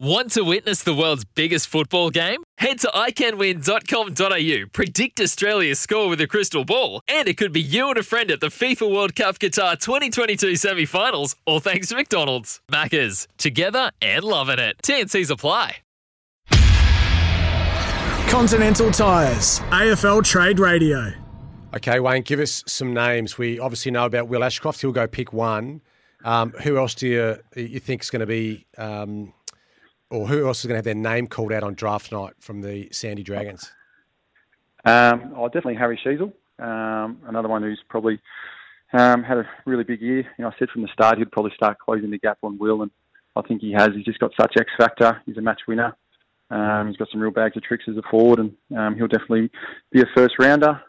Want to witness the world's biggest football game? Head to iCanWin.com.au, predict Australia's score with a crystal ball, and it could be you and a friend at the FIFA World Cup Qatar 2022 semi finals, all thanks to McDonald's. Maccas, together and loving it. TNC's apply. Continental Tires, AFL Trade Radio. Okay, Wayne, give us some names. We obviously know about Will Ashcroft. He'll go pick one. Um, who else do you you think is going to be um, or who else is going to have their name called out on draft night from the Sandy Dragons? Um, oh, definitely Harry Sheezel, um, another one who's probably um, had a really big year. You know, I said from the start he'd probably start closing the gap on Will, and I think he has. He's just got such X factor. He's a match winner. Um, he's got some real bags of tricks as a forward, and um, he'll definitely be a first rounder.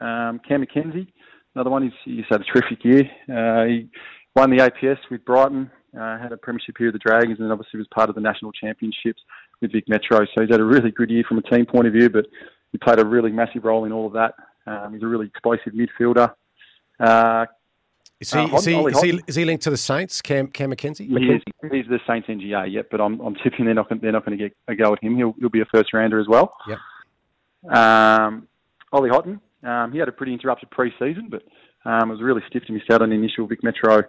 Um, Cam Mackenzie, another one. He's, he's had a terrific year. Uh, he won the APS with Brighton uh, had a premiership here with the Dragons, and obviously was part of the national championships with Vic Metro. So he's had a really good year from a team point of view, but he played a really massive role in all of that. Um, he's a really explosive midfielder. Uh, is he, uh, is, he, is, he, is he linked to the Saints, Cam, Cam Mackenzie? He is, he's the Saints NGA, yep, but I'm, I'm tipping they're not, they're not going to get a go at him. He'll, he'll be a first rounder as well. Yep. Um, Ollie Hotton, um, he had a pretty interrupted pre-season, but um, it was really stiff to miss out on the initial Vic Metro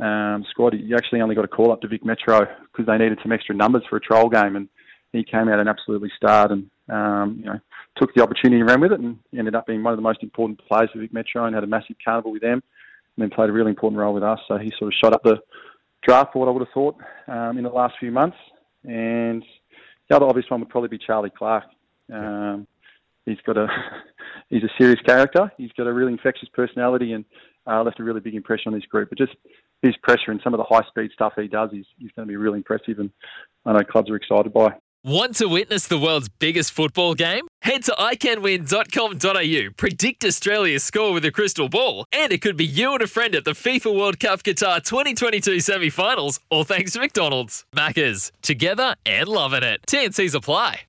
um, squad. He actually only got a call up to Vic Metro because they needed some extra numbers for a trial game, and he came out and absolutely starred and um, you know took the opportunity and ran with it, and ended up being one of the most important players for Vic Metro and had a massive carnival with them, and then played a really important role with us. So he sort of shot up the draft board, I would have thought, um, in the last few months. And the other obvious one would probably be Charlie Clark. Um, he's got a he's a serious character. He's got a really infectious personality and uh, left a really big impression on this group. But just his pressure and some of the high speed stuff he does is, is going to be really impressive, and I know clubs are excited by. Want to witness the world's biggest football game? Head to iCanWin.com.au, predict Australia's score with a crystal ball, and it could be you and a friend at the FIFA World Cup Qatar 2022 semi finals, all thanks to McDonald's. Maccas, together and loving it. TNC's apply.